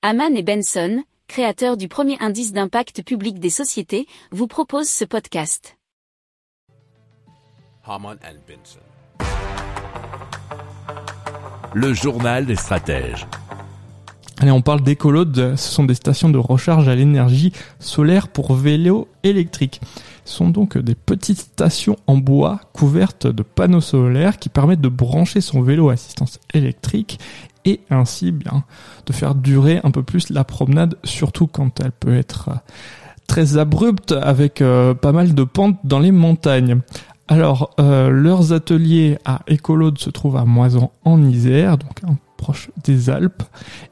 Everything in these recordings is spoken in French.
Haman et Benson, créateurs du premier indice d'impact public des sociétés, vous proposent ce podcast. Haman and Benson. Le journal des stratèges. Allez, on parle d'écolodes. Ce sont des stations de recharge à l'énergie solaire pour vélos électriques. Ce sont donc des petites stations en bois couvertes de panneaux solaires qui permettent de brancher son vélo à assistance électrique et ainsi bien de faire durer un peu plus la promenade, surtout quand elle peut être très abrupte avec euh, pas mal de pentes dans les montagnes. Alors, euh, leurs ateliers à Écolode se trouvent à Moison en Isère, donc proche des Alpes,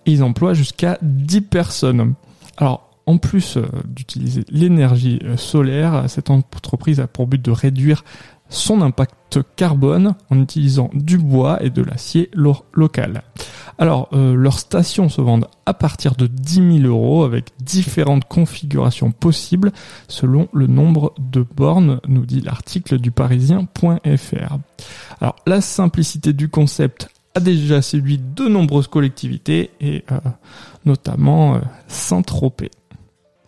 et ils emploient jusqu'à 10 personnes. Alors, en plus euh, d'utiliser l'énergie euh, solaire, cette entreprise a pour but de réduire son impact carbone en utilisant du bois et de l'acier lo- local. Alors, euh, leurs stations se vendent à partir de 10 000 euros avec différentes configurations possibles selon le nombre de bornes, nous dit l'article du parisien.fr. Alors, la simplicité du concept a déjà séduit de nombreuses collectivités et euh, notamment euh, Saint-Tropez.